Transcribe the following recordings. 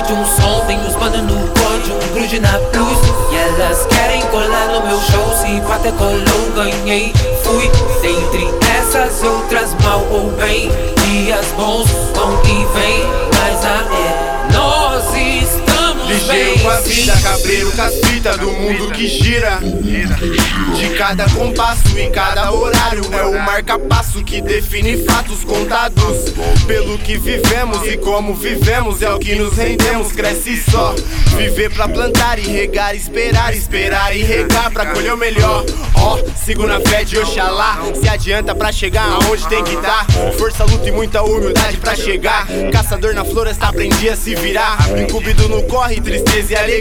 noite um som, tem os panos no pódio, um grude na cruz. E elas querem colar no meu show, se bater colou, ganhei, fui Dentre essas outras mal ou bem, dias bons vão e vem vida, cabreiro com as fitas do mundo que gira. De cada compasso e cada horário É o marca-passo que define fatos contados. Pelo que vivemos e como vivemos É o que nos rendemos, cresce só. Viver pra plantar e regar, esperar, esperar e regar Pra colher o melhor. Ó, sigo na fé de Oxalá. Se adianta pra chegar aonde tem que dar Força, luta e muita humildade pra chegar. Caçador na floresta aprendi a se virar. Incumbido no corre, tristeza e alegria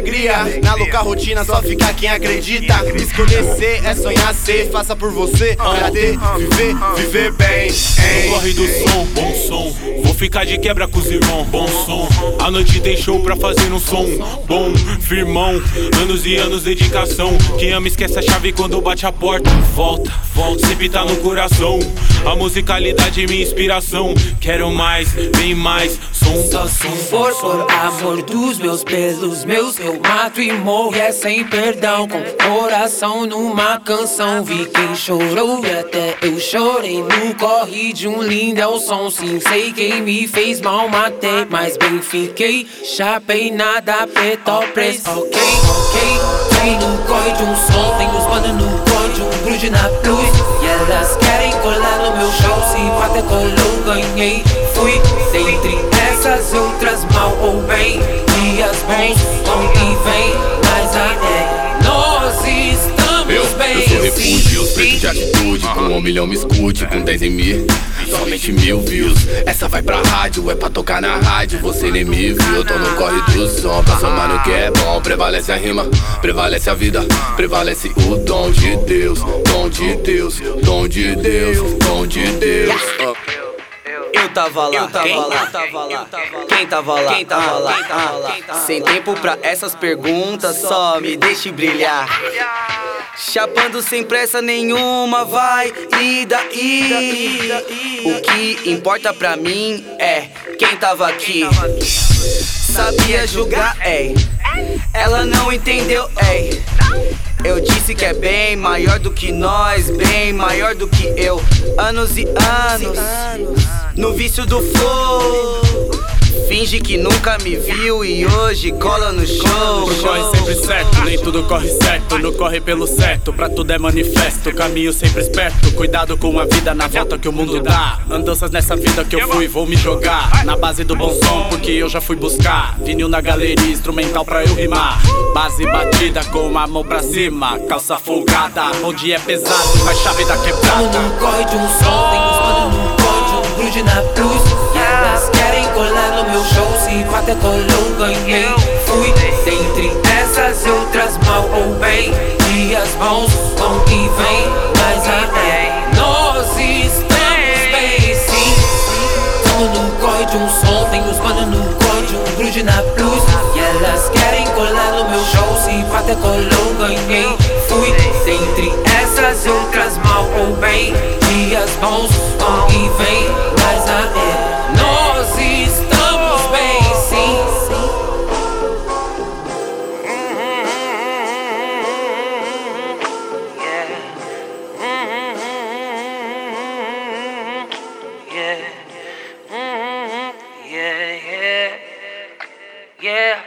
Na louca rotina só fica quem acredita Escolher ser é sonhar ser Faça por você, pra ter, viver, viver bem hein? Corre do som, bom som. Vou ficar de quebra com os irmãos, bom som. A noite tem show pra fazer um som bom, firmão. Anos e anos dedicação. Quem ama esquece a chave quando bate a porta. Volta, volta, sempre tá no coração. A musicalidade é minha inspiração. Quero mais, bem mais. Som, Só se for por amor dos meus pelos meus Eu mato e morro é sem perdão Com coração numa canção. Vi quem chorou e até eu chorei No corre de um lindo é o som. Sim, sei quem me fez mal matei Mas bem fiquei, chapei nada petó preço Ok, ok Vem no corre de um som Tem os manos no corre de um grude na Fui dentre essas outras mal ou bem. Dias bons vão e vem Mas a é nós estamos Eu, bem. eu sou refúgio, preto de atitude Com um milhão me escute, com 10 em mil. Somente mil views Essa vai pra rádio, é pra tocar na rádio. Você nem me viu, eu tô no corre do som. Pra somar no que é bom Prevalece a rima, prevalece a vida. Prevalece o dom de Deus Dom de Deus, dom de Deus Dom de Deus. Ah. Eu tava lá, eu tava Quem? lá, tava lá. Quem tava lá? Quem tava lá? Sem tempo pra essas perguntas, só me deixe brilhar. Chapando sem pressa nenhuma, vai e daí? O que importa pra mim é quem tava aqui. Sabia julgar, ei. Ela não entendeu, ei. Eu disse que é bem maior do que nós, bem maior do que eu. Anos e anos no vício do flow. Finge que nunca me viu e hoje cola no show. Tudo corre sempre certo, nem tudo corre certo. No corre pelo certo, pra tudo é manifesto. Caminho sempre esperto, cuidado com a vida na volta que o mundo dá. Andanças nessa vida que eu fui, vou me jogar. Na base do bom som, porque eu já fui buscar. Vinil na galeria, instrumental pra eu rimar. Base batida com a mão pra cima. Calça folgada, onde é pesado, faz chave da quebrada. num corre de um som Até colou, ganhei Fui dentre essas outras mal ou bem. Dias bons vão e vem Mas a é nós estamos bem sim. Tamo num corre de um som Tem os manos num corre de um grude na plus E elas querem colar no meu show Se até colou, ganhei Fui dentre essas outras mal ou bem. Dias bons vão e vem Mas a Yeah.